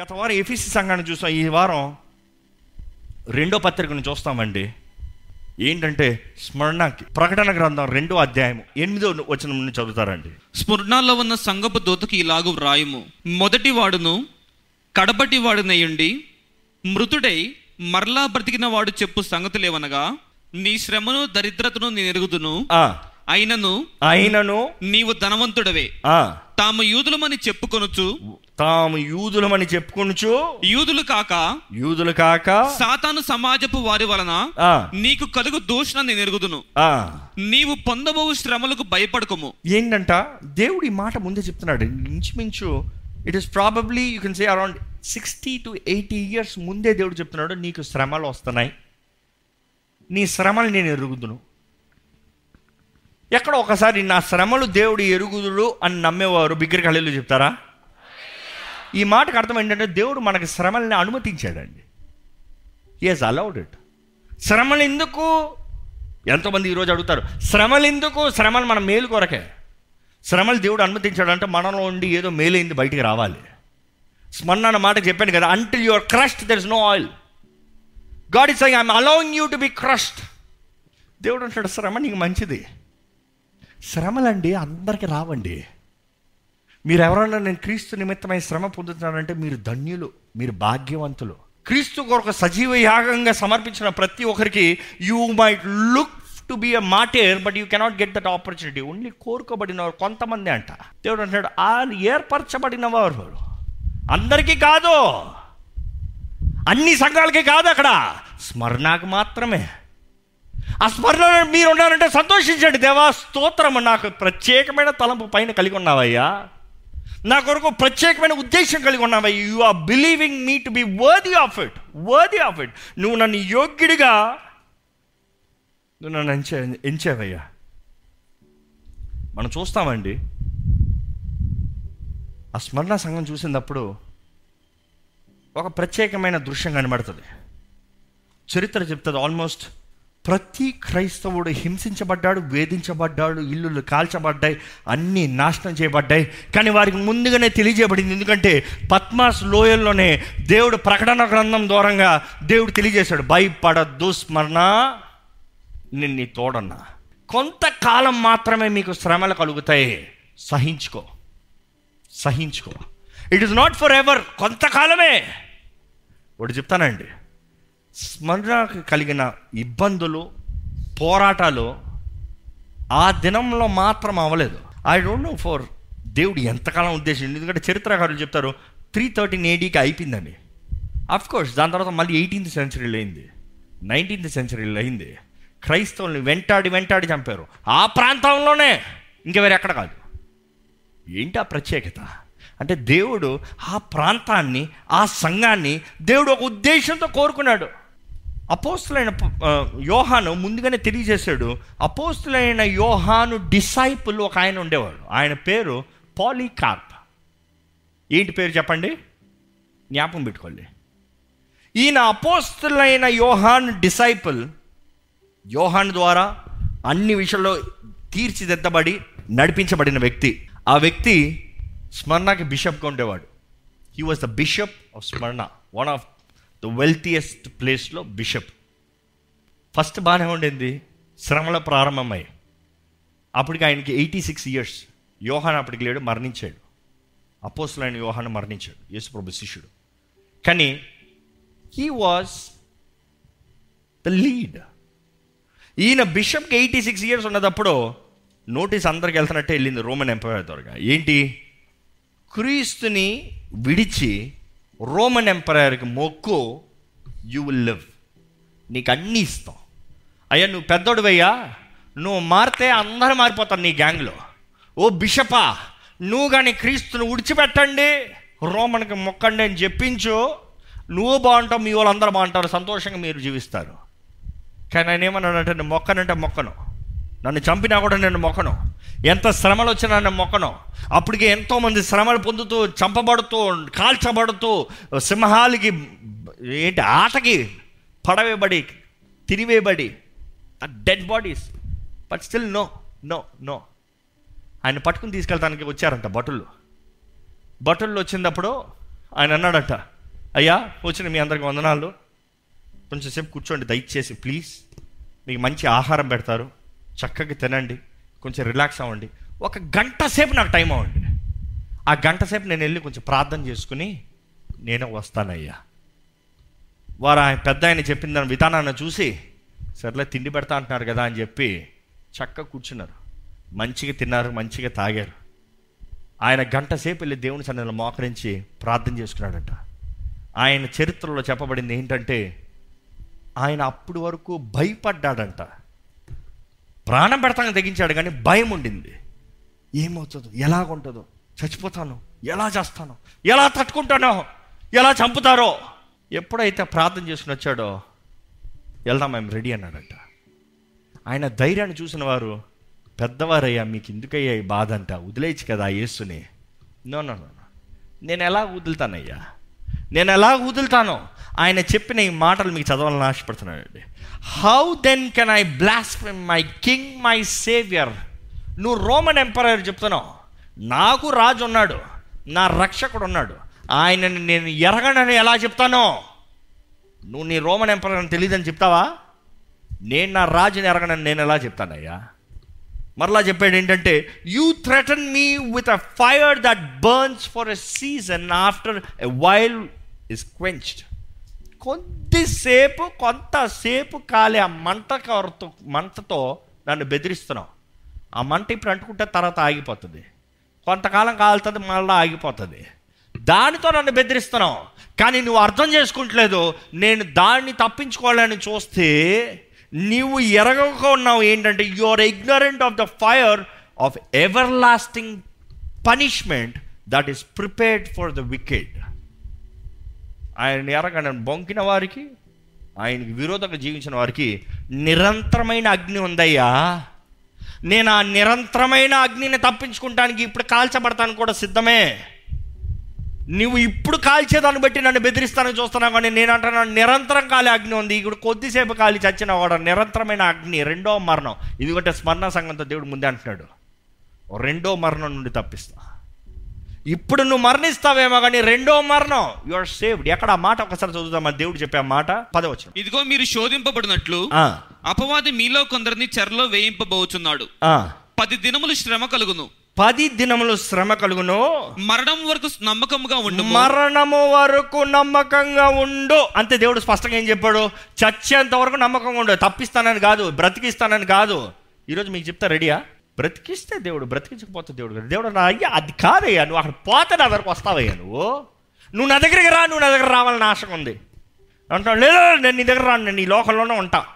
గత వారం ఎఫీసీ సంఘాన్ని చూసాం ఈ వారం రెండో పత్రికను చూస్తామండి. ఏంటంటే స్మరణకి ప్రకటన గ్రంథం రెండో అధ్యాయం ఎనిమిదో వచనం నుండి చదువుతారండి. స్మరణాల్లో ఉన్న సంగపు దూతకి ఇలాగు వ్రాయము. మొదటి వాడును కడపటి వాడునయ్యుండి మృతుడై మరలా బ్రతికిన వాడు చెప్పు సంగతులేవనగా నీ శ్రమను దరిద్రతను నేను ఎరుగుదును. ఆ, అయినను అయినను నీవు ధనవంతుడవే. ఆ, తాము యూదులమని చెప్పుకొనుచు తాము యూదులమని చెప్పుకొనుచు యూదులు కాక యూదులు కాక సాతాను సమాజపు వారి వలన నీకు కలుగు దూషణ నేను ఎరుగుదును ఆ. నీవు పొందబోవు శ్రమలకు భయపడకము. ఏంటంట? దేవుడు ఈ మాట ముందే చెప్తున్నాడు. ఇంచుమించు it is probably you can say around sixty to eighty years ముందే దేవుడు చెప్తున్నాడు నీకు శ్రమలు వస్తున్నాయి. నీ శ్రమలు నేను ఎరుగుదును. ఎక్కడ ఒకసారి నా శ్రమలు దేవుడు ఎరుగుదుడు అని నమ్మేవారు. బిగ్గర కళ్ళు చెప్తారా? ఈ మాటకు అర్థం ఏంటంటే దేవుడు మనకి శ్రమల్ని అనుమతించాడండి. ఈజ్ అలౌడ్ ఇట్ శ్రమలు ఎందుకు? ఎంతోమంది ఈరోజు అడుగుతారు శ్రమలు ఎందుకు? శ్రమలు మన మేలు కొరకే. శ్రమలు దేవుడు అనుమతించాడంటే మనలో ఉండి ఏదో మేలైంది బయటికి రావాలి. స్మరణ అన్న మాట చెప్పాను కదా until your crushed there is no oil God is I'm allowing you to be crushed దేవుడు అంటాడు శ్రమ నీకు మంచిది. శ్రమలండి అందరికీ రావండి. మీరు ఎవరన్నా నేను క్రీస్తు నిమిత్తమై శ్రమ పొందుతున్నానంటే మీరు ధన్యులు మీరు భాగ్యవంతులు. క్రీస్తు కొరకు సజీవ యాగంగా సమర్పించిన ప్రతి ఒక్కరికి you might look to be a matter but you cannot get that opportunity only కోరుకోబడిన వారు కొంతమంది అంట. దేవుడు అంటాడు ఆ ఏర్పరచబడిన వారు అందరికీ కాదు. అన్ని సంఘాలకి కాదు అక్కడ. స్మరణకు మాత్రమే. ఆ స్మరణ మీరు ఉన్నారంటే సంతోషించండి. దేవా స్తోత్రము. నాకు ప్రత్యేకమైన తలంపు పైన కలిగి ఉన్నావయ్యా. నా కొరకు ప్రత్యేకమైన ఉద్దేశం కలిగి ఉన్నావా you are believing me to be worthy of it worthy of it నువ్వు నన్ను యోగ్యుడిగా నువ్వు నన్ను ఎంచే ఎంచావయ్యా. మనం చూస్తామండి. ఆ స్మరణ సంఘం చూసినప్పుడు ఒక ప్రత్యేకమైన దృశ్యం కనబడుతుంది. చరిత్ర చెప్తుంది. ఆల్మోస్ట్ ప్రతి క్రైస్తవుడు హింసించబడ్డాడు వేధించబడ్డాడు ఇల్లులు కాల్చబడ్డాయి అన్నీ నాశనం చేయబడ్డాయి. కానీ వారికి ముందుగానే తెలియజేయబడింది ఎందుకంటే పద్మాస్ లోయల్లోనే దేవుడు ప్రకటన గ్రంథం దూరంగా దేవుడు తెలియజేశాడు భయపడద్దు స్మరణ నేను నీ తోడన్నా. కొంతకాలం మాత్రమే మీకు శ్రమలు కలుగుతాయి. సహించుకో. సహించుకో. It is not for ever కొంతకాలమే. ఒకటి చెప్తానండి. స్మరణకు కలిగిన ఇబ్బందులు పోరాటాలు ఆ దినంలో మాత్రం అవ్వలేదు. ఐ డోంట్ నో ఫర్ దేవుడు ఎంతకాలం ఉద్దేశం ఎందుకంటే చరిత్రకారులు చెప్తారు త్రీ థర్టీన్ ఏడీకి అయిపోయిందని అఫ్ కోర్స్ దాని తర్వాత మళ్ళీ ఎయిటీన్త్ సెంచరీలో అయింది. నైన్టీన్త్ సెంచరీలో అయింది. క్రైస్తవుల్ని వెంటాడి వెంటాడి చంపారు. ఆ ప్రాంతంలోనే ఇంక వేరే ఎక్కడ కాదు. ఏంటి ఆ ప్రత్యేకత? అంటే దేవుడు ఆ ప్రాంతాన్ని ఆ సంఘాన్ని దేవుడు ఒక ఉద్దేశంతో కోరుకున్నాడు. అపోస్తులైన యోహాను ముందుగానే తెలియజేశాడు అపోస్తులైన యోహాను డిసైపుల్ ఒక ఆయన ఉండేవాడు. ఆయన పేరు పాలీకార్ప్. ఏంటి పేరు చెప్పండి? జ్ఞాపకం పెట్టుకోండి. ఈయన అపోస్తులైన యోహాన్ డిసైపుల్ యోహాన్ ద్వారా అన్ని విషయాల్లో తీర్చిదిద్దబడి నడిపించబడిన వ్యక్తి. ఆ వ్యక్తి స్మరణకి బిషప్గా ఉండేవాడు. He was the bishop of Smyrna one of the wealthiest ప్లేస్లో బిషప్ ఫస్ట్ బాగానే ఉండింది. శ్రమల ప్రారంభమై. అప్పటికి ఆయనకి ఎయిటీ సిక్స్ ఇయర్స్ యోహాన్ అప్పటికి లేడు మరణించాడు. అపోసులైన యోహాన్ మరణించాడు యేసుప్రభు శిష్యుడు. కానీ హీ వాజ్ ద లీడ్ ఈయన బిషప్కి ఎయిటీ సిక్స్ ఇయర్స్ ఉన్నదప్పుడు నోటీస్ అందరికి వెళ్తున్నట్టే వెళ్ళింది రోమన్ ఎంపైర్ ద్వారా ఏంటి? క్రీస్తుని విడిచి రోమన్ ఎంపైర్కి మొక్కు యు విల్ లివ్ నీకు అన్నీ ఇస్తాం. అయ్యా నువ్వు పెద్దోడువయ్యా నువ్వు మారితే అందరూ మారిపోతారు నీ గ్యాంగ్లో. ఓ బిషపా నువ్వు కానీ క్రీస్తుని విడిచిపెట్టండి రోమన్కి మొక్కండి అని చెప్పించు నువ్వు బాగుంటావు మీ వాళ్ళందరూ బాగుంటారు సంతోషంగా మీరు జీవిస్తారు. కానీ ఆయన ఏమన్నాడంటే నేను మొక్కనంటే మొక్కను. నన్ను చంపినా కూడా నేను మొక్కను. ఎంత శ్రమలు వచ్చినా నేను మొక్కను. అప్పటికే ఎంతోమంది శ్రమలు పొందుతూ చంపబడుతూ కాల్చబడుతూ సింహాలకి ఏంటి ఆటకి పడవేబడి తిరివేయబడి dead bodies but still no no no ఆయన పట్టుకుని తీసుకెళ్తానికి వచ్చారంట భటులు. భటుల్లో వచ్చినప్పుడు ఆయన అన్నాడట అయ్యా వచ్చిన మీ అందరికి వందనాలు. కొంచెం సేపు కూర్చోండి దయచేసి ప్లీజ్ మీకు మంచి ఆహారం పెడతారు. చక్కగా తినండి కొంచెం రిలాక్స్ అవ్వండి. ఒక గంట సేపు నాకు టైం అవ్వండి. ఆ గంట సేపు నేను వెళ్ళి కొంచెం ప్రార్థన చేసుకుని నేను వస్తానయ్యా. వారు ఆయన పెద్ద ఆయన చెప్పిన దాని విధానాన్ని చూసి సర్లే తిండి పెడతా అంటున్నారు కదా అని చెప్పి చక్కగా కూర్చున్నారు. మంచిగా తిన్నారు మంచిగా తాగారు. ఆయన గంట సేపు వెళ్ళి దేవుని సన్నిధిలో మోకరించి ప్రార్థన చేసుకున్నాడంట. ఆయన చరిత్రలో చెప్పబడింది ఏంటంటే ఆయన అప్పటి వరకు భయపడ్డాడంట. ప్రాణం పెడతాను తెగించాడు కానీ భయం ఉండింది. ఏమవుతుందో? ఎలాగుంటుందో? చచ్చిపోతాను? ఎలా చేస్తాను? ఎలా తట్టుకుంటానో? ఎలా చంపుతారో? ఎప్పుడైతే ప్రార్థన చేసుకుని వచ్చాడో వెళ్దాం మేము రెడీ అన్నాడంట. ఆయన ధైర్యాన్ని చూసిన వారు పెద్దవారయ్యా మీకు ఎందుకయ్యా ఈ బాధ అంట? వదిలేయచ్చు కదా ఆ యేసుని. No no. నేను ఎలా వదులుతానయ్యా? నేను ఎలా వదులుతానో? ఆయన చెప్పిన ఈ మాటలు మీకు చదవాలని ఆశపడుతున్నానండి. How then can I blaspheme my king my saviour నువ్వు రోమన్ ఎంపరర్ చెప్తున్నావు. నాకు రాజు ఉన్నాడు. నా రక్షకుడు ఉన్నాడు. ఆయనని నేను ఎరగనని ఎలా చెప్తానో? నువ్వు నీ రోమన్ ఎంపరర్ అని తెలియదని చెప్తావా? నేను నా రాజుని ఎరగనని నేను ఎలా చెప్తానయ్యా? మరలా చెప్పాడు ఏంటంటే you threaten me with a fire that burns for a season after a while is quenched కొద్దిసేపు కొంతసేపు కాలే ఆ మంట కవరతో మంటతో నన్ను బెదిరిస్తున్నావు. ఆ మంట ఇప్పుడు అంటుకుంటే తర్వాత ఆగిపోతుంది. కొంతకాలం కాలుతుంది మళ్ళీ ఆగిపోతుంది. దానితో నన్ను బెదిరిస్తున్నావు. కానీ నువ్వు అర్థం చేసుకుంటలేదు. నేను దాన్ని తప్పించుకోవాలని చూస్తే నీవు ఎరగక ఉన్నావు. ఏంటంటే you are ignorant of the fire of everlasting punishment that is prepared for the wicked ఆయన ఎరగని బొంకిన వారికి ఆయనకి విరోధంగా జీవించిన వారికి నిరంతరమైన అగ్ని ఉందయ్యా. నేను ఆ నిరంతరమైన అగ్నిని తప్పించుకుంటానికి ఇప్పుడు కాల్చబడతాను కూడా సిద్ధమే. నువ్వు ఇప్పుడు కాల్చేదాన్ని బట్టి నన్ను బెదిరిస్తానని చూస్తున్నావు కానీ నేను అంటున్నాను నిరంతరం కాలే అగ్ని ఉంది. ఇప్పుడు కొద్దిసేపు కాలి చచ్చిన వాడు నిరంతరమైన అగ్ని రెండో మరణం. ఇది ఒకటి స్మరణ సంఘంతో దేవుడు ముందే అంటున్నాడు. రెండో మరణం నుండి తప్పిస్తా. ఇప్పుడు నువ్వు మరణిస్తావేమో కానీ రెండో మరణం. యు ఆర్ సేవ్డ్ ఎక్కడ ఆ మాట ఒకసారి చదువుతామా దేవుడు చెప్పే ఆ మాట పదవచ్చు ఇదిగో మీరు శోధింపబడినట్లు అపవాది మీలో కొందరిని చెరలో వేయింపబోచున్నాడు. పది దినములు శ్రమ కలుగును. పది దినములు శ్రమ కలుగును. మరణం వరకు నమ్మకముగా ఉండు మరణము వరకు నమ్మకంగా ఉండు. అంతే దేవుడు స్పష్టంగా ఏం చెప్పాడు? చచ్చేంత వరకు నమ్మకంగా ఉండు. తప్పిస్తానని కాదు బ్రతికిస్తానని కాదు. ఈరోజు మీకు చెప్తా రెడీయా? బ్రతికిస్తే దేవుడు బ్రతికించకపోతే దేవుడు దేవుడు నా అయ్యా అది కాదయ్యా నువ్వు అక్కడ పోతే నా దగ్గరకు వస్తావయ్యా నువ్వు. నువ్వు నా దగ్గరికి రా నువ్వు నా దగ్గర రావాలని ఆశ ఉంది. అంటాడు లేదు నేను నీ దగ్గర రాను నేను ఈ లోకంలోనే ఉంటా.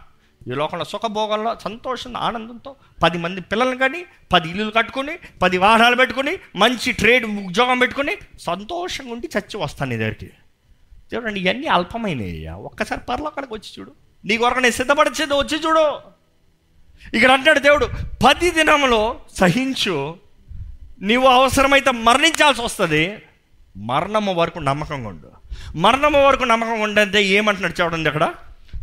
ఈ లోకంలో సుఖభోగంలో సంతోషం ఆనందంతో పది మంది పిల్లల్ని కానీ పది ఇల్లులు కట్టుకొని పది వాహనాలు పెట్టుకొని మంచి ట్రేడ్ ఉద్యోగం పెట్టుకుని సంతోషంగా ఉండి చచ్చి వస్తాను నీ దగ్గరికి. చూడండి ఇవన్నీ అల్పమైనయ్యా. ఒక్కసారి పరలోకానికి వచ్చి చూడు. నీ కొరకు నేను సిద్ధపడిచేది వచ్చి చూడు. ఇక్కడ అంటాడు దేవుడు పది దినములో సహించు నీవు అవసరమైతే మరణించాల్సి వస్తుంది. మరణము వరకు నమ్మకంగా ఉండు. మరణము వరకు నమ్మకంగా ఉండంటే ఏమంటున్నాడు చూడండి అక్కడ?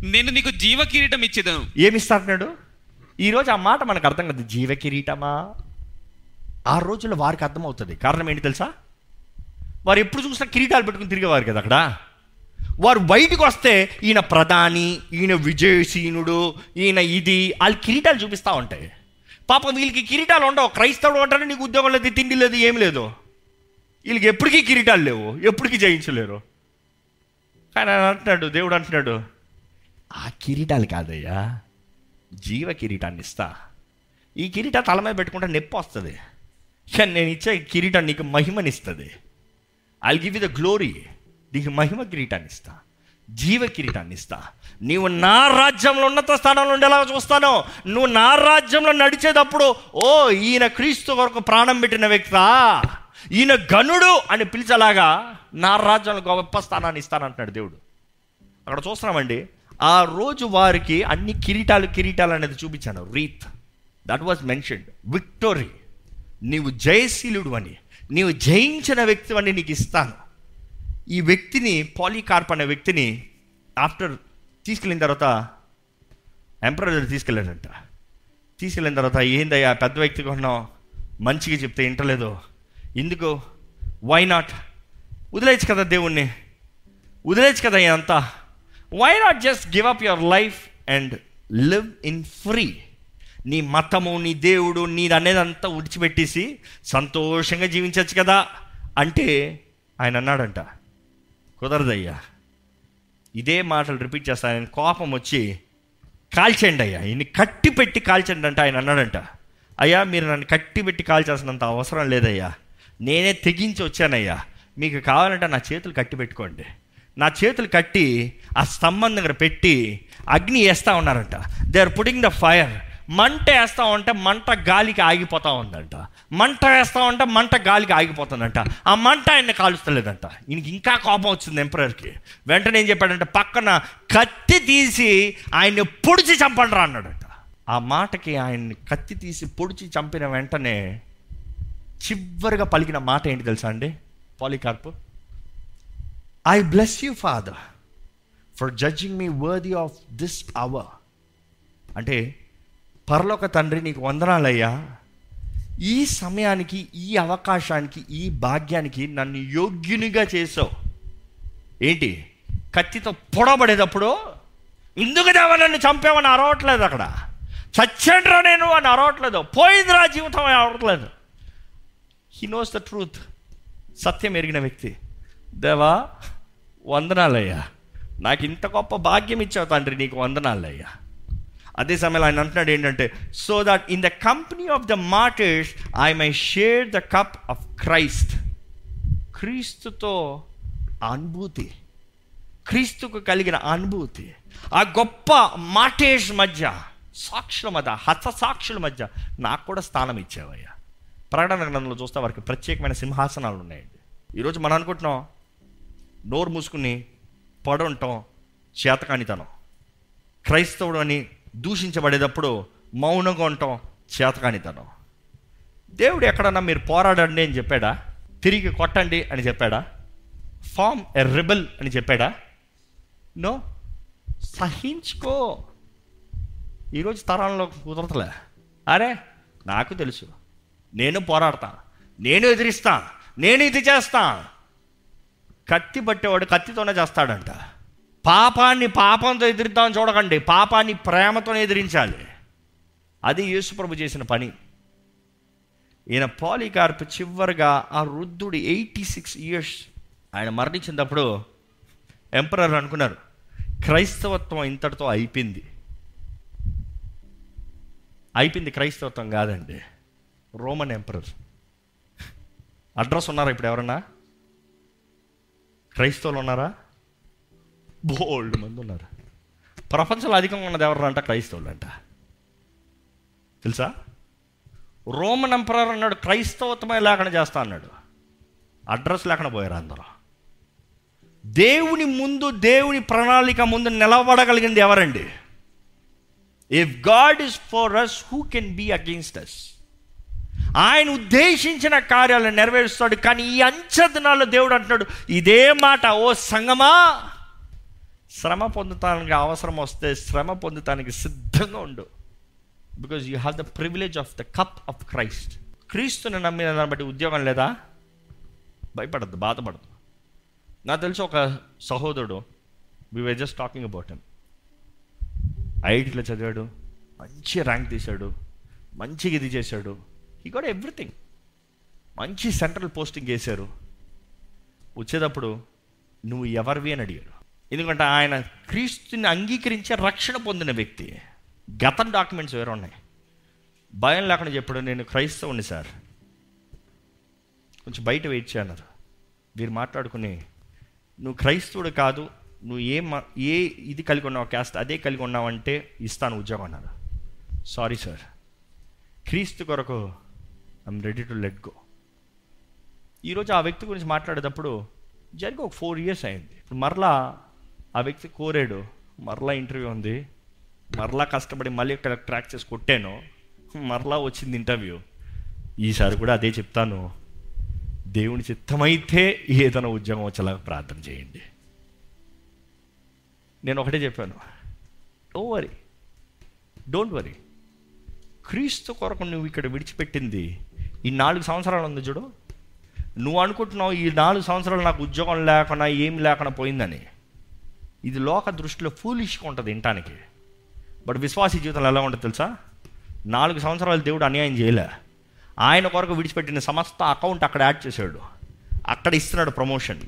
నేను నీకు జీవ కిరీటం ఇచ్చేదను. ఏమిస్తాడు ఈరోజు ఆ మాట మనకు అర్థం కదా జీవ కిరీటమా? ఆ రోజుల్లో వారికి అర్థమవుతుంది. కారణం ఏంటి తెలుసా? వారు ఎప్పుడు చూసినా కిరీటాలు పెట్టుకుని తిరిగేవారు కదా అక్కడ. వారు బయటకు వస్తే ఈయన ప్రధాని ఈయన విజయశీనుడు ఈయన ఇది వాళ్ళు కిరీటాలు చూపిస్తూ ఉంటాయి. పాపం వీళ్ళకి కిరీటాలు ఉండవు. క్రైస్తవుడు అంటారు నీకు ఉద్యోగం లేదు తిండి లేదు ఏం లేదు. వీళ్ళకి ఎప్పటికీ కిరీటాలు లేవు ఎప్పటికీ జయించలేరు. కానీ అంటున్నాడు దేవుడు అంటున్నాడు ఆ కిరీటాలు కాదయ్యా జీవ కిరీటాన్ని ఇస్తా. ఈ కిరీటం తల మీద పెట్టుకుంటే నొప్పి వస్తుంది. కానీ నేను ఇచ్చే కిరీటం నీకు మహిమనిస్తుంది. I give you the glory నీకు మహిమ కిరీటాన్ని ఇస్తా జీవ కిరీటాన్ని ఇస్తా నీవు నా రాజ్యంలో ఉన్నత స్థానంలో ఉండేలా చూస్తాను నువ్వు నా రాజ్యంలో నడిచేటప్పుడు ఓ ఈయన క్రీస్తు కొరకు ప్రాణం పెట్టిన వ్యక్తా ఈయన గనుడు అని పిలిచేలాగా నా రాజ్యంలో గొప్ప స్థానాన్ని ఇస్తానంటున్నాడు దేవుడు. అక్కడ చూస్తున్నామండి ఆ రోజు వారికి అన్ని కిరీటాలు కిరీటాలు అనేది చూపించాను. Wreath that was mentioned victory నీవు జయశీలుడు అని నీవు జయించిన వ్యక్తి అని నీకు ఇస్తాను. ఈ వ్యక్తిని పాలీకార్ప్ అనే వ్యక్తిని ఆఫ్టర్ తీసుకెళ్ళిన తర్వాత ఎంపరర్ తీసుకెళ్ళాడంట. తీసుకెళ్ళిన తర్వాత ఏందయ్యా పెద్ద వ్యక్తి కొన్నావు మంచిగా చెప్తే ఇంటలేదు. ఎందుకు? వై నాట్ వదిలేయచ్చు కదా దేవుణ్ణి. వదిలేయచ్చు కదా అంతా why not just give up your life and live in free నీ మతము నీ దేవుడు నీది అనేదంతా విడిచిపెట్టేసి సంతోషంగా జీవించవచ్చు కదా అంటే ఆయన అన్నాడంట. కుదరదయ్యా. ఇదే మాటలు రిపీట్ చేస్తాను ఆయన కోపం వచ్చి కాల్చండి అయ్యా. ఈయన్ని కట్టి పెట్టి కాల్చండి అంటే ఆయన అన్నాడంట. అయ్యా మీరు నన్ను కట్టి పెట్టి కాల్చాల్సినంత అవసరం లేదయ్యా. నేనే తెగించి వచ్చానయ్యా. మీకు కావాలంటే నా చేతులు కట్టి పెట్టుకోండి. నా చేతులు కట్టి ఆ స్తంభం దగ్గర పెట్టి అగ్ని వేస్తూ ఉన్నారంట. They are putting the fire మంట వేస్తా ఉంటే మంట గాలికి ఆగిపోతా ఉందంట. మంట వేస్తా ఉంటే మంట గాలికి ఆగిపోతుందంట. ఆ మంట ఆయన్ని కాలుస్తలేదంట. ఈయనకి ఇంకా కోపం వచ్చింది ఎంపరర్కి. వెంటనే ఏం చెప్పాడంటే పక్కన కత్తి తీసి ఆయన్ని పొడిచి చంపండి అన్నాడంట. ఆ మాటకి ఆయన్ని కత్తి తీసి పొడిచి చంపిన వెంటనే చివరిగా పలికిన మాట ఏంటి తెలుసా అండి? Polycarp. I bless you father for judging me worthy of this hour. అంటే పరలోక తండ్రి నీకు వందనాలయ్యా. ఈ సమయానికి ఈ అవకాశానికి ఈ భాగ్యానికి నన్ను యోగ్యునిగా చేసావు ఏంటి? కత్తితో పొడబడేటప్పుడు ఇందుకు దేవా నన్ను చంపావని అరవట్లేదు అక్కడ? చచ్చండ్రా నేను అని అరవట్లేదు. పోయిందిరా జీవితం అని అరవట్లేదు. హీ నోస్ ద ట్రూత్ సత్యం ఎరిగిన వ్యక్తి. దేవా వందనాలయ్యా. నాకు ఇంత గొప్ప భాగ్యం ఇచ్చావు తండ్రి నీకు వందనాలయ్యా. అదే సమయంలో ఆయన అంటున్నాడు ఏంటంటే so that in the company of the martyrs I may share the cup of Christ క్రీస్తుతో అనుభూతి. క్రీస్తుకు కలిగిన అనుభూతి. ఆ గొప్ప మాటేష్ మధ్య సాక్షుల మధ్య హత సాక్షుల మధ్య నాకు కూడా స్థానం ఇచ్చావయ్యా. ప్రకటన గ్రంథంలో చూస్తే వారికి ప్రత్యేకమైన సింహాసనాలు ఉన్నాయండి. ఈరోజు మనం అనుకుంటున్నాం నోరు మూసుకుని పడుంటాం చేతకానితనం. క్రైస్తవుడు అని దూషించబడేటప్పుడు మౌనంగా ఉండటం చేతకానితనం. దేవుడు ఎక్కడన్నా మీరు పోరాడండి అని చెప్పాడా? తిరిగి కొట్టండి అని చెప్పాడా? ఫామ్ ఎ రిబల్ అని చెప్పాడా? నో. సహించుకో. ఈరోజు తరంలో కుదరతలే అరే నాకు తెలుసు. నేను పోరాడతా. నేను ఎదిరిస్తా. నేను ఇది చేస్తా. కత్తి పట్టేవాడు కత్తితోనే చేస్తాడంట. పాపాన్ని పాపంతో ఎదిరిద్దామని చూడకండి. పాపాన్ని ప్రేమతో ఎదిరించాలి. అది యేసుప్రభు చేసిన పని. ఈయన పాలికార్ప్ చివరిగా ఆ వృద్ధుడు ఎయిటీ సిక్స్ ఇయర్స్ ఆయన మరణించినప్పుడు ఎంపరర్ అనుకున్నారు క్రైస్తవత్వం ఇంతటితో అయిపోయింది. అయిపోయింది క్రైస్తవత్వం కాదండి. Roman emperor. అడ్రస్ ఉన్నారా ఇప్పుడు ఎవరన్నా? క్రైస్తవులు ఉన్నారా? బోల్డ్ మంది ఉన్నారు. ప్రపంచంలో అధికంగా ఉన్నది ఎవరు అంట? క్రైస్తవులు అంట. తెలుసా? రోమన్ ఎంపరర్ అన్నాడు క్రైస్తవత్వమే లేకుండా చేస్తా అన్నాడు. అడ్రస్ లేకుండా పోయారు అందరూ. దేవుని ముందు దేవుని ప్రణాళిక ముందు నిలబడగలిగింది ఎవరండి? If God is for us who can be against us ఆయన ఉద్దేశించిన కార్యాలను నెరవేరుస్తాడు కానీ ఈ అంచె దినాల్లో దేవుడు అంటున్నాడు ఇదే మాట ఓ సంగమా? శ్రమ పొందుతానికి అవసరం వస్తే శ్రమ పొందటానికి సిద్ధంగా ఉండు. Because you have the privilege of the cup of Christ క్రీస్తుని నమ్మిన దాన్ని బట్టి ఉద్యోగం లేదా? భయపడద్దు బాధపడద్దు. నాకు తెలిసి ఒక సహోదరుడు we were just talking about him ఐఐటీలో చదివాడు మంచి ర్యాంక్ తీశాడు మంచిగా ఇది చేశాడు. ఈ కూడా ఎవ్రీథింగ్ మంచి సెంట్రల్ పోస్టింగ్ చేశారు. వచ్చేటప్పుడు నువ్వు ఎవరివి? అని అడిగాడు. ఎందుకంటే ఆయన క్రీస్తుని అంగీకరించే రక్షణ పొందిన వ్యక్తి. గతం డాక్యుమెంట్స్ వేరే ఉన్నాయి. భయం లేకుండా చెప్పాడు నేను క్రైస్తవుని సార్. కొంచెం బయట వెయిట్ చేయన్నారు వీరు మాట్లాడుకుని నువ్వు క్రైస్తవుడు కాదు నువ్వు ఏ మ- ఏ ఇది కలిగి ఉన్నావు క్యాస్ట్ అదే కలిగి ఉన్నావంటే ఇస్తాను ఉద్యోగం అన్నారు. Sorry sir. క్రీస్తు కొరకు I'm ready to let go. ఈరోజు ఆ వ్యక్తి గురించి మాట్లాడేటప్పుడు జరిగి ఒక ఫోర్ ఇయర్స్ అయింది. ఇప్పుడు మరలా ఆ వ్యక్తి కోరాడు మరలా ఇంటర్వ్యూ ఉంది మరలా కష్టపడి మళ్ళీ ఇక్కడ ట్రాక్ చేసి కొట్టాను మరలా వచ్చింది ఇంటర్వ్యూ. ఈసారి కూడా అదే చెప్తాను దేవుని చిత్తమైతే ఏదైనా ఉద్యోగం వచ్చేలాగా ప్రార్థన చేయండి. నేను ఒకటే చెప్పాను డో వరీ డోంట్ వరీ క్రీస్తు కొరకు నువ్వు ఇక్కడ విడిచిపెట్టింది ఈ నాలుగు సంవత్సరాలు ఉంది చూడు. నువ్వు అనుకుంటున్నావు ఈ నాలుగు సంవత్సరాలు నాకు ఉద్యోగం లేకుండా ఏం లేకుండా పోయిందని. ఇది లోక దృష్టిలో ఫూలిష్గా ఉంటుంది వినటానికి. బట్ విశ్వాసీ జీవితంలో ఎలా ఉంటుంది తెలుసా? నాలుగు సంవత్సరాలు దేవుడు అన్యాయం చేయలే. ఆయన కొరకు విడిచిపెట్టిన సమస్త అకౌంట్ అక్కడ యాడ్ చేశాడు. అక్కడ ఇస్తున్నాడు ప్రమోషన్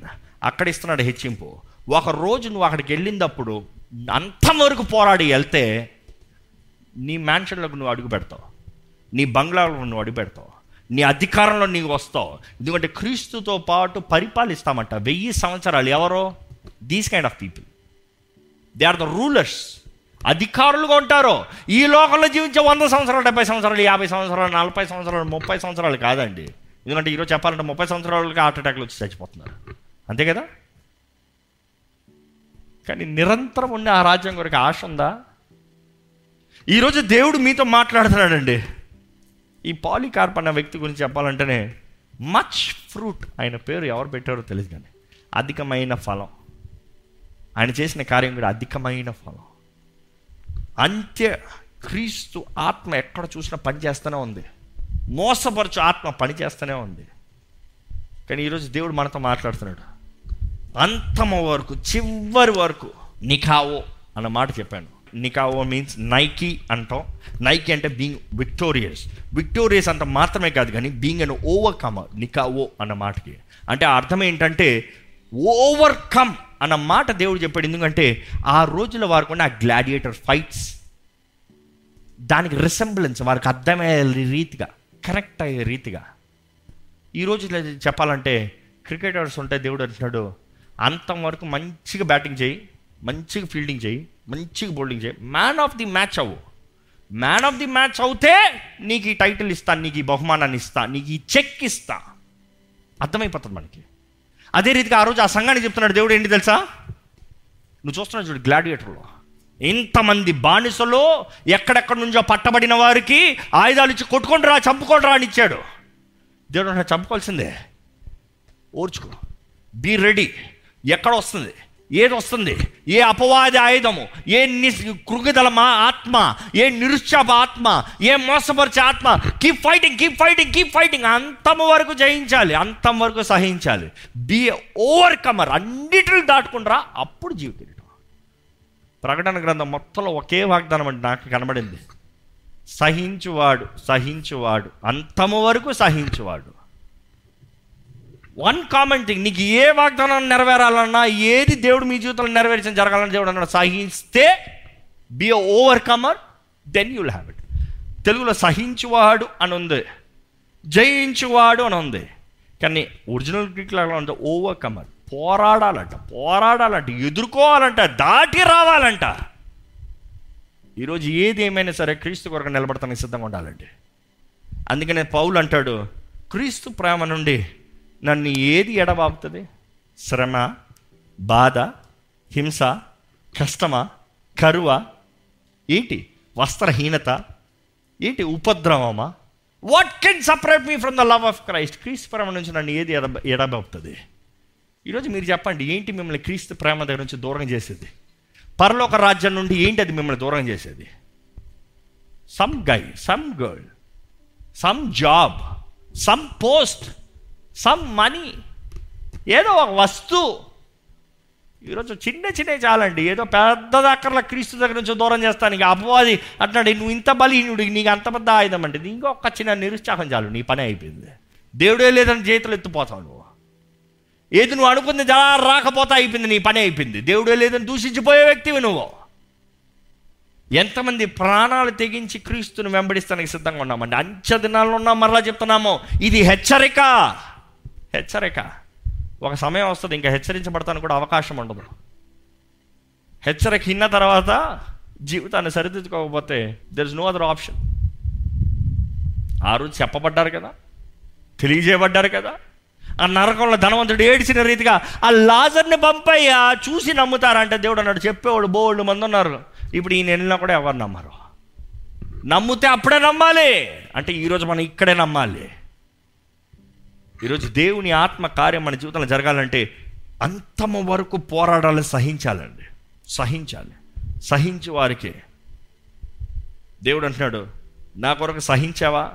అక్కడ ఇస్తున్నాడు హెచ్చింపు. ఒక రోజు నువ్వు అక్కడికి వెళ్ళినప్పుడు అంతవరకు పోరాడి వెళ్తే నీ మ్యాన్షన్లోకి నువ్వు అడుగు పెడతావు. నీ బంగ్లాలో నువ్వు అడుగు పెడతావు. నీ అధికారంలో నీకు వస్తావు. ఎందుకంటే క్రీస్తుతో పాటు పరిపాలిస్తామంట. వెయ్యి సంవత్సరాలు ఎవరో? These kind of people they are the rulers అధికారులుగా ఉంటారు. ఈ లోకంలో జీవించే వంద సంవత్సరాలు డెబ్బై సంవత్సరాలు యాభై సంవత్సరాలు నలభై సంవత్సరాలు ముప్పై సంవత్సరాలు కాదండి. ఎందుకంటే ఈరోజు చెప్పాలంటే ముప్పై సంవత్సరాలకి హార్ట్ అటాక్లు వచ్చి చచ్చిపోతున్నారు. అంతే కదా? కానీ నిరంతరం ఉండే ఆ రాజ్యం కొరకు ఆశ ఉందా? ఈరోజు దేవుడు మీతో మాట్లాడుతున్నాడండి. ఈ పాలికార్ప్ అన్న వ్యక్తి గురించి చెప్పాలంటేనే మచ్ ఫ్రూట్ ఆయన పేరు ఎవరు పెట్టారో తెలియదు కానీ అధికమైన ఫలం. ఆయన చేసిన కార్యం కూడా అధికమైన ఫలం. అంత్య క్రీస్తు ఆత్మ ఎక్కడ చూసినా పనిచేస్తూనే ఉంది. మోసపరచు ఆత్మ పనిచేస్తూనే ఉంది. కానీ ఈరోజు దేవుడు మనతో మాట్లాడుతున్నాడు. అంతమ వరకు చివరి వరకు నికావో అన్న మాట చెప్పాను. నికావో మీన్స్ నైకీ అంటాం. నైకీ అంటే బీయింగ్ విక్టోరియస్ విక్టోరియస్ అంత మాత్రమే కాదు కానీ బీయింగ్ అన్ ఓవర్కమర్ నికావో అన్న మాటకి. అంటే అర్థం ఏంటంటే ఓవర్కమ్ అన్న మాట దేవుడు చెప్పాడు. ఎందుకంటే ఆ రోజుల వారికి ఉన్న ఆ గ్లాడియేటర్ ఫైట్స్ దానికి రిసెంబ్లెన్స్ వారికి అర్థమయ్యే రీతిగా కరెక్ట్ అయ్యే రీతిగా. ఈరోజు చెప్పాలంటే క్రికెటర్స్ ఉంటే దేవుడు అంటున్నాడు అంతం వరకు మంచిగా బ్యాటింగ్ చేయి మంచిగా ఫీల్డింగ్ చేయి మంచిగా బౌలింగ్ చేయి. మ్యాన్ ఆఫ్ ది మ్యాచ్ అవ్వు. మ్యాన్ ఆఫ్ ది మ్యాచ్ అవుతే నీకు ఈ టైటిల్ ఇస్తా నీకు ఈ బహుమానాన్ని ఇస్తా నీకు ఈ చెక్ ఇస్తా. అర్థమైపోతుంది మనకి. అదే రీతిగా ఆ రోజు ఆ సంఘానికి చెప్తున్నాడు దేవుడు ఏంటి తెలుసా? నువ్వు చూస్తున్నావు చూడు గ్లాడియేటర్లో. ఇంతమంది బానిసలో ఎక్కడెక్కడి నుంచో పట్టబడిన వారికి ఆయుధాలు ఇచ్చి కొట్టుకొని రా చంపుకొని రా అని ఇచ్చాడు. దేవుడు చంపుకోవాల్సిందే. ఓర్చుకో. Be ready. ఎక్కడ వస్తుంది? ఏది వస్తుంది ఏ అపవాది ఆయుధము? ఏ ని కృగిదలమా ఆత్మ? ఏ నిరుత్సాహ ఆత్మ? ఏ మోసపరిచే ఆత్మ? Keep fighting keep fighting keep fighting అంతం వరకు జయించాలి అంతం వరకు సహించాలి. బి ఓవర్కమర్ అన్నిటిని దాటుకుంటారా అప్పుడు జీవితం. ప్రకటన గ్రంథం మొత్తంలో ఒకే వాగ్దానం అంటే నాకు కనబడింది. సహించువాడు సహించువాడు. అంతము వరకు సహించువాడు. వన్ కామన్ థింగ్ నీకు ఏ వాగ్దానం నెరవేరాలన్నా ఏది దేవుడు మీ జీవితంలో నెరవేర్చిన జరగాలని దేవుడు అన్నాడు సహిస్తే be overcomer then you'll have it తెలుగులో సహించువాడు అని ఉంది జయించువాడు అని ఉంది కానీ ఒరిజినల్ గ్రీక్లో అలా ఉంది ఓవర్ కమర్ పోరాడాలంట పోరాడాలంట ఎదుర్కోవాలంట దాటి రావాలంట. ఈరోజు ఏది ఏమైనా సరే క్రీస్తు కొరకు నిలబడతానికి సిద్ధంగా ఉండాలండి. అందుకనే పౌలు అంటాడు క్రీస్తు ప్రేమ నుండి నన్ను ఏది ఎడబాపుతుంది? శ్రమ బాధ హింస కష్టమా కరువ? ఏంటి? వస్త్రహీనత? ఏంటి? ఉపద్రవమా? What can separate me from the love of Christ క్రీస్తు ప్రేమ నుంచి నన్ను ఏది ఎడ ఎడబాపుతుంది? ఈరోజు మీరు చెప్పండి ఏంటి మిమ్మల్ని క్రీస్తు ప్రేమ దగ్గర నుంచి దూరం చేసేది? పరలోక రాజ్యం నుండి ఏంటి అది మిమ్మల్ని దూరం చేసేది? Some guy some girl some job some post some money ఏదో ఒక వస్తువు. ఈరోజు చిన్న చిన్న చాలండి. ఏదో పెద్ద అక్కర్ల క్రీస్తు దగ్గర నుంచి దూరం చేస్తాను. ఇక అపవాది అంటున్నాడు నువ్వు ఇంత బలీనుడు నీకు అంత పెద్ద ఆయుధం అంటే ఇంకొక చిన్న నిరుత్సాహం చాలు. నీ పని అయిపోయింది. దేవుడే లేదని చేతులు ఎత్తిపోతావు నువ్వు. ఏది నువ్వు అనుకుంది జలా రాకపోతే అయిపోయింది నీ పని అయిపోయింది. దేవుడే లేదని దూషించిపోయే వ్యక్తివి నువ్వు. ఎంతమంది ప్రాణాలు తెగించి క్రీస్తుని వెంబడిస్తానికి సిద్ధంగా ఉన్నామండి. అంచె దినాల్లో ఉన్నాం మరలా చెప్తున్నాము. ఇది హెచ్చరిక. హెచ్చరిక. ఒక సమయం వస్తుంది ఇంకా హెచ్చరించబడతాను కూడా అవకాశం ఉండదు. హెచ్చరిక ఇన్న తర్వాత జీవితాన్ని సరిదిద్దుకోకపోతే there is no other option ఆ రోజు చెప్పబడ్డారు కదా తెలియజేయబడ్డారు కదా ఆ నరకంలో ధనవంతుడు ఏడిచిన రీతిగా ఆ లాజర్ని పంపయ్యా చూసి నమ్ముతారంటే దేవుడు అన్నాడు చెప్పేవాడు బోళ్ళు మంది ఉన్నారు. ఇప్పుడు ఈయన వెళ్ళినా కూడా ఎవరు నమ్మరు? నమ్మితే అప్పుడే నమ్మాలి. అంటే ఈరోజు మనం ఇక్కడే నమ్మాలి. ఈరోజు దేవుని ఆత్మ కార్యం మన జీవితంలో జరగాలంటే అంతమ వరకు పోరాడాలని సహించాలండి. సహించాలి. సహించి వారికి. దేవుడు అంటున్నాడు నా కొరకు సహించావా?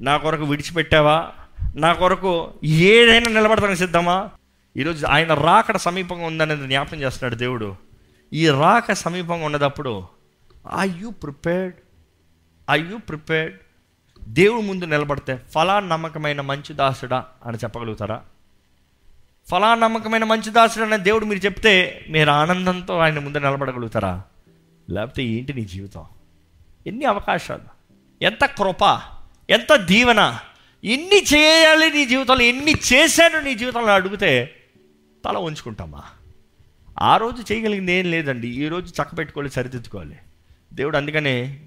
నా కొరకు విడిచిపెట్టావా? నా కొరకు ఏదైనా నిలబడతానికి సిద్ధమా? ఈరోజు ఆయన రాకడ సమీపంగా ఉందనేది జ్ఞాపకం చేస్తున్నాడు దేవుడు. ఈ రాక సమీపంగా ఉన్నదప్పుడు I you prepared I you prepared దేవుడు ముందు నిలబడితే ఫలా నమ్మకమైన మంచి దాసుడా అని చెప్పగలుగుతారా? ఫలా నమ్మకమైన మంచి దాసుడు అనే దేవుడు మీరు చెప్తే మీరు ఆనందంతో ఆయన ముందు నిలబడగలుగుతారా? లేకపోతే ఏంటి నీ జీవితం? ఎన్ని అవకాశాలు? ఎంత కృప? ఎంత దీవెన? ఎన్ని చేయాలి నీ జీవితంలో? ఎన్ని చేశాను నీ జీవితంలో అడిగితే తల ఉంచుకుంటామా ఆ రోజు చేయగలిగింది ఏం లేదండి. ఈ రోజు చక్కబెట్టుకోవాలి సరిదిద్దుకోవాలి. దేవుడు అందుకనే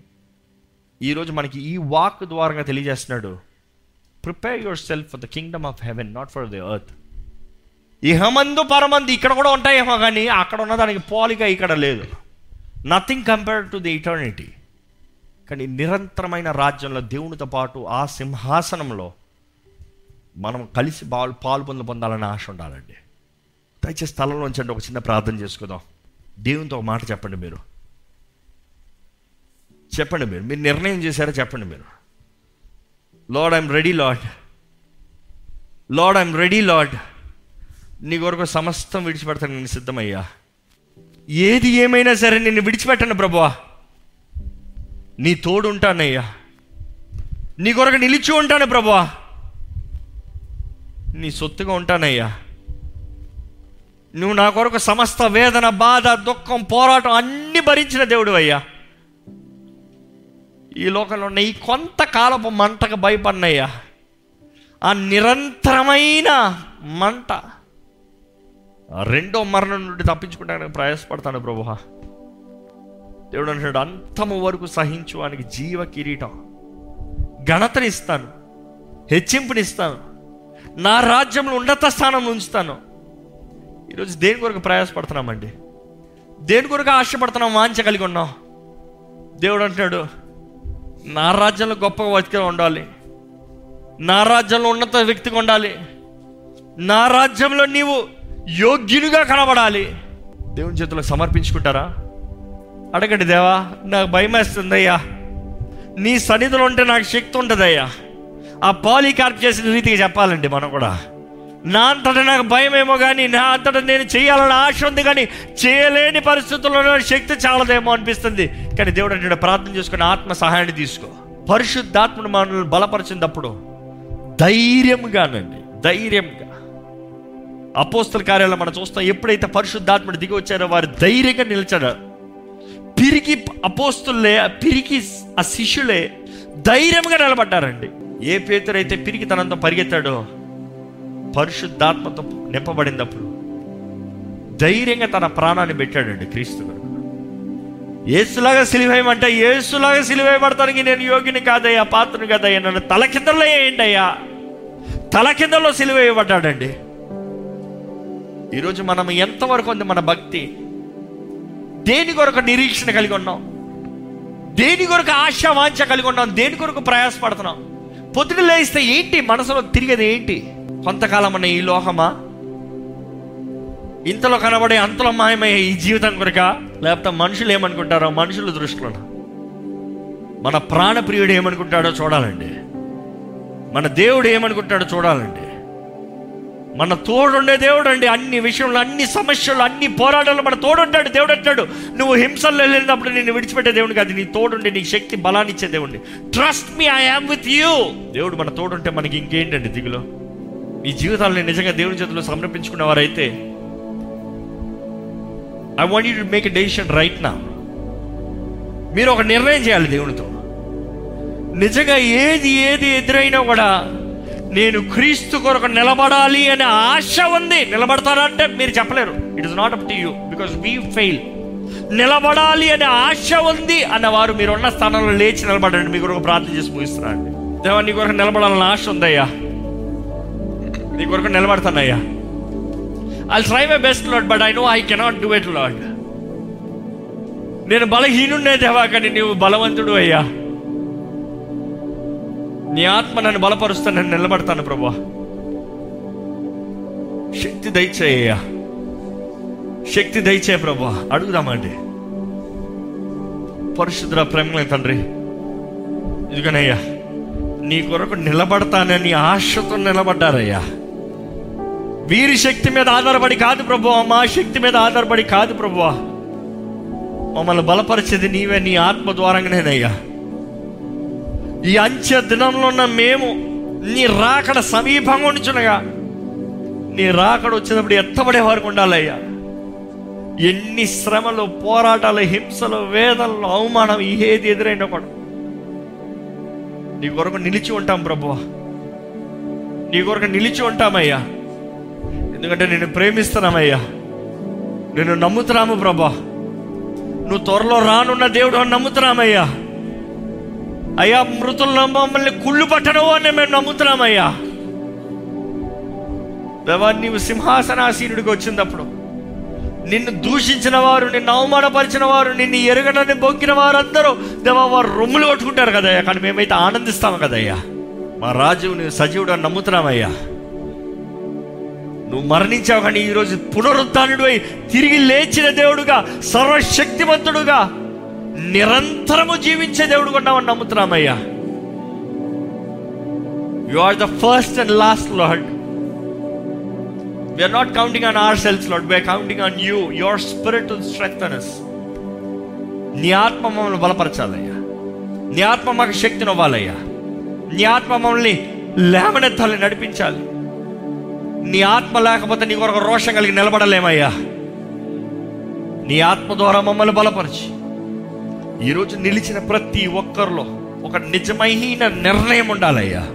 ఈరోజు మనకి ఈ వాక్ ద్వారా తెలియజేస్తున్నాడు. Prepare yourself for the kingdom of heaven not for the earth ఇహమందు పరమందు ఇక్కడ కూడా ఉంటాయేమో కానీ అక్కడ ఉన్నదానికి పోలిక ఇక్కడ లేదు. Nothing compared to the eternity కానీ నిరంతరమైన రాజ్యంలో దేవునితో పాటు ఆ సింహాసనంలో మనం కలిసి పాలు పాలు పొందు పొందాలని ఆశ ఉండాలండి. దయచేసి స్థలంలో ఉంచండి ఒక చిన్న ప్రార్థన చేసుకుందాం. దేవునితో ఒక మాట చెప్పండి మీరు. చెప్పండి మీరు. మీరు నిర్ణయం చేశారా? చెప్పండి మీరు. Lord I'm ready Lord Lord I'm ready Lord నీ కొరకు సమస్తం విడిచిపెడతాను నేను సిద్ధమయ్యా. ఏది ఏమైనా సరే నిన్ను విడిచిపెట్టను ప్రభువా. నీ తోడు ఉంటానయ్యా. నీ కొరకు నిలిచి ఉంటాను ప్రభువా. నీ సొత్తుగా ఉంటానయ్యా. నువ్వు నా కొరకు సమస్త వేదన బాధ దుఃఖం పోరాటం అన్ని భరించిన దేవుడు అయ్యా. ఈ లోకంలో ఉన్న ఈ కొంతకాలపు మంటకు భయపడినయ్యా. ఆ నిరంతరమైన మంట. రెండో మరణం నుండి తప్పించుకోవడానికి ప్రయాసపడతాను ప్రభు దేవుడు అంటాడు అంతము వరకు సహించు వానికి జీవ కిరీటం. ఘనతనిస్తాను. హెచ్చింపునిస్తాను. నా రాజ్యంలో ఉన్నత స్థానంలో ఉంచుతాను. ఈరోజు దేని కొరకు ప్రయాసపడుతున్నామండి? దేని కొరకు ఆశపడుతున్నాం? వాంచ కలిగి ఉన్నాం? దేవుడు అంటున్నాడు నా రాజ్యంలో గొప్ప వ్యక్తిగా ఉండాలి. నా రాజ్యంలో ఉన్నత వ్యక్తిగా ఉండాలి. నా రాజ్యంలో నీవు యోగ్యునిగా కనబడాలి. దేవుని చేతులకు సమర్పించుకుంటారా? అడగండి దేవా నాకు భయం వేస్తుందయ్యా నీ సన్నిధిలో ఉంటే నాకు శక్తి ఉంటుందయ్యా ఆ పాలికార్ప్ చేసిన రీతిగా చెప్పాలండి మనం కూడా. నా అంతట నాకు భయం ఏమో కానీ నా అంతట నేను చేయాలని ఆశ ఉంది కానీ చేయలేని పరిస్థితుల్లో శక్తి చాలదేమో అనిపిస్తుంది. కానీ దేవుడు అంటే ప్రార్థన చేసుకుని ఆత్మ సహాయాన్ని తీసుకో. పరిశుద్ధాత్మను మనల్ని బలపరిచినప్పుడు ధైర్యంగానండి ధైర్యంగా. అపోస్తల కార్యాలయం మనం చూస్తాం ఎప్పుడైతే పరిశుద్ధాత్ముడు దిగి వచ్చారో వారు ధైర్యంగా నిలిచారు. పిరికి అపోస్తులే పిరికి ఆ శిష్యులే ధైర్యంగా నిలబడ్డారండి. ఏ పేతురైతే పిరికి తనంతా పరిగెత్తాడో పరిశుద్ధాత్మతో నింపబడినప్పుడు ధైర్యంగా తన ప్రాణాన్ని పెట్టాడండి క్రీస్తు కొరకు. ఏసులాగా సిలివేయమంటే ఏసులాగా సిలివేయబడతానికి నేను యోగిని కాదయ్యా పాత్రను కాదయ్యా నన్ను తల కిందలో వేయండి అయ్యా. తల కిందలో సిలివేయబడ్డాడండి ఈరోజు మనం ఎంతవరకు ఉంది మన భక్తి? దేని కొరకు నిరీక్షణ కలిగి ఉన్నాం? దేని కొరకు ఆశావాంఛ కలిగి ఉన్నాం? దేని కొరకు ప్రయాసపడుతున్నాం? పొద్దున లేస్తే ఏంటి? మనసులో తిరిగేది ఏంటి? కొంతకాలం అనే ఈ లోహమా ఇంతలో కనబడే అంతలో మాయమయ్యే ఈ జీవితం కొరక లేకపోతే మనుషులు ఏమనుకుంటారో మనుషుల దృష్టిలో మన ప్రాణప్రియుడు ఏమనుకుంటాడో చూడాలండి. మన దేవుడు ఏమనుకుంటాడో చూడాలండి. మన తోడుండే దేవుడు అండి. అన్ని విషయంలో అన్ని సమస్యలు అన్ని పోరాటాలు మన తోడుంటాడు దేవుడు అంటాడు నువ్వు హింసల్లో వెళ్ళినప్పుడు నేను విడిచిపెట్టే దేవుడు కాదు. నీ తోడుండి నీకు శక్తి బలాన్ని ఇచ్చే దేవుడిని. Trust me I am with you దేవుడు మన తోడుంటే మనకి ఇంకేంటండి దిగులో? ఈ జీవితాలను నిజంగా దేవుని చేతిలో సమర్పించుకున్న వారైతే I want you to make a decision right నా మీరు ఒక నిర్ణయం చేయాలి దేవునితో. నిజంగా ఏది ఏది ఎదురైనా కూడా నేను క్రీస్తు కొరకు నిలబడాలి అనే ఆశ ఉంది. నిలబడతారంటే మీరు చెప్పలేరు. It is not up to you because we fail నిలబడాలి అనే ఆశ ఉంది అన్నవారు వారు మీరున్న స్థానంలో లేచి నిలబడండి. మీ కొరకు ప్రార్థన చేసి ముగిస్తున్నారండి దేవా నీ కొరకు నిలబడాలని ఆశ ఉందయ్యా. నీ కొరకు నిలబడతానయ్యా. I try my best Lord but I know I cannot do it Lord నేను బలహీనుండే దేవా కానీ నీవు బలవంతుడు అయ్యా. నీ ఆత్మ నన్ను బలపరుస్తాను నేను నిలబడతాను ప్రభా. శక్తి దయచేయ్యా. శక్తి దయచే ప్రభా. అడుగుదామండి. పరిశుద్ధ ప్రేమలే తండ్రి ఇదిగోనయ్యా. నీ కొరకు నిలబడతానని ఆశతో నిలబడ్డారయ్యా. వీరి శక్తి మీద ఆధారపడి కాదు ప్రభు మా శక్తి మీద ఆధారపడి కాదు ప్రభు. మమ్మల్ని బలపరిచేది నీవే నీ ఆత్మ ద్వారంగానేనయ్యా. ఈ అంచె దినంలో ఉన్న మేము నీ రాకడ సమీపంగా ఉంచునగా నీ రాకడ వచ్చినప్పుడు ఎత్తబడే వారికి ఉండాలయ్యా. ఎన్ని శ్రమలు పోరాటాలు హింసలు వేదనలు అవమానం ఏది ఎదురైనా కూడా నీ కొరకు నిలిచి ఉంటాం ప్రభువా నీ కొరకు నిలిచి ఉంటామయ్యా. ఎందుకంటే నేను ప్రేమిస్తున్నామయ్యా. నేను నమ్ముతున్నాము ప్రభా. నువ్వు త్వరలో రానున్న దేవుడు అని నమ్ముతున్నామయ్యా. అయ్యా మృతులు మమ్మల్ని కుళ్ళు పట్టడం అని మేము నమ్ముతున్నామయ్యా. దేవా నీవు సింహాసనాసీనుడికి వచ్చినప్పుడు నిన్ను దూషించిన వారు నిన్ను అవమానపరిచిన వారు నిన్ను ఎరగడాన్ని బొంకిన వారందరూ దేవా వారు రొమ్ములు కొట్టుకుంటారు కదయ్యా. కానీ మేమైతే ఆనందిస్తాము కదయ్యా. మా రాజు నువ్వు సజీవుడు అని నమ్ముతున్నామయ్యా. నువ్వు మరణించావు కానీ ఈరోజు పునరుద్ధానుడు అయి తిరిగి లేచిన దేవుడుగా సర్వశక్తివంతుడుగా నిరంతరము జీవించే దేవుడు ఉన్నామని నమ్ముతున్నామయ్యా. You are the first and last Lord we are not counting on ourselves Lord we are counting on you your spirit strength us నీ ఆత్మ మమ్మల్ని బలపరచాలయ్యా. నీ ఆత్మ మాకు శక్తిని ఇవ్వాలయ్యా నీ ఆత్మ మమ్మల్ని లేవనెత్తాలని నడిపించాలి. నీ ఆత్మ లేకపోతే నీ కొరకు రోషం కలిగి నిలబడలేమయ్యా. నీ ఆత్మ ద్వారా మమ్మల్ని బలపరిచి. ఈరోజు నిలిచిన ప్రతి ఒక్కరిలో ఒక నిజమైన నిర్ణయం ఉండాలయ్యా.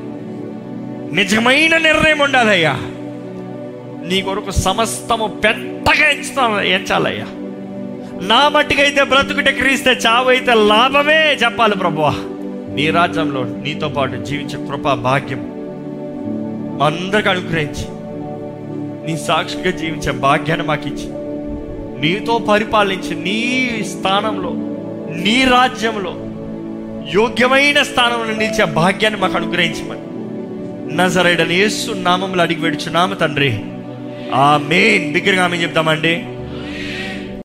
నిజమైన నిర్ణయం ఉండాలయ్యా. నీ కొరకు సమస్తము పెద్దగా ఎంచుతా ఎంచాలయ్యా. నా మట్టికైతే బ్రతుకు క్రీస్తే చావు అయితే లాభమే చెప్పాలి ప్రభువా. నీ రాజ్యంలో నీతో పాటు జీవించే కృప భాగ్యం అందరికి అనుగ్రహించి. నీ సాక్షిగా జీవించే భాగ్యాన్ని మాకు ఇచ్చి నీతో పరిపాలించి నీ స్థానంలో నీ రాజ్యంలో యోగ్యమైన స్థానంలో నిలిచే భాగ్యాన్ని మాకు అనుగ్రహించమని. నజరైడని యేసు నామంలో అడిగి పెడుచున్నాము తండ్రి. ఆ మెయిన్ బిగ్గరగా ఆమె చెప్తామండి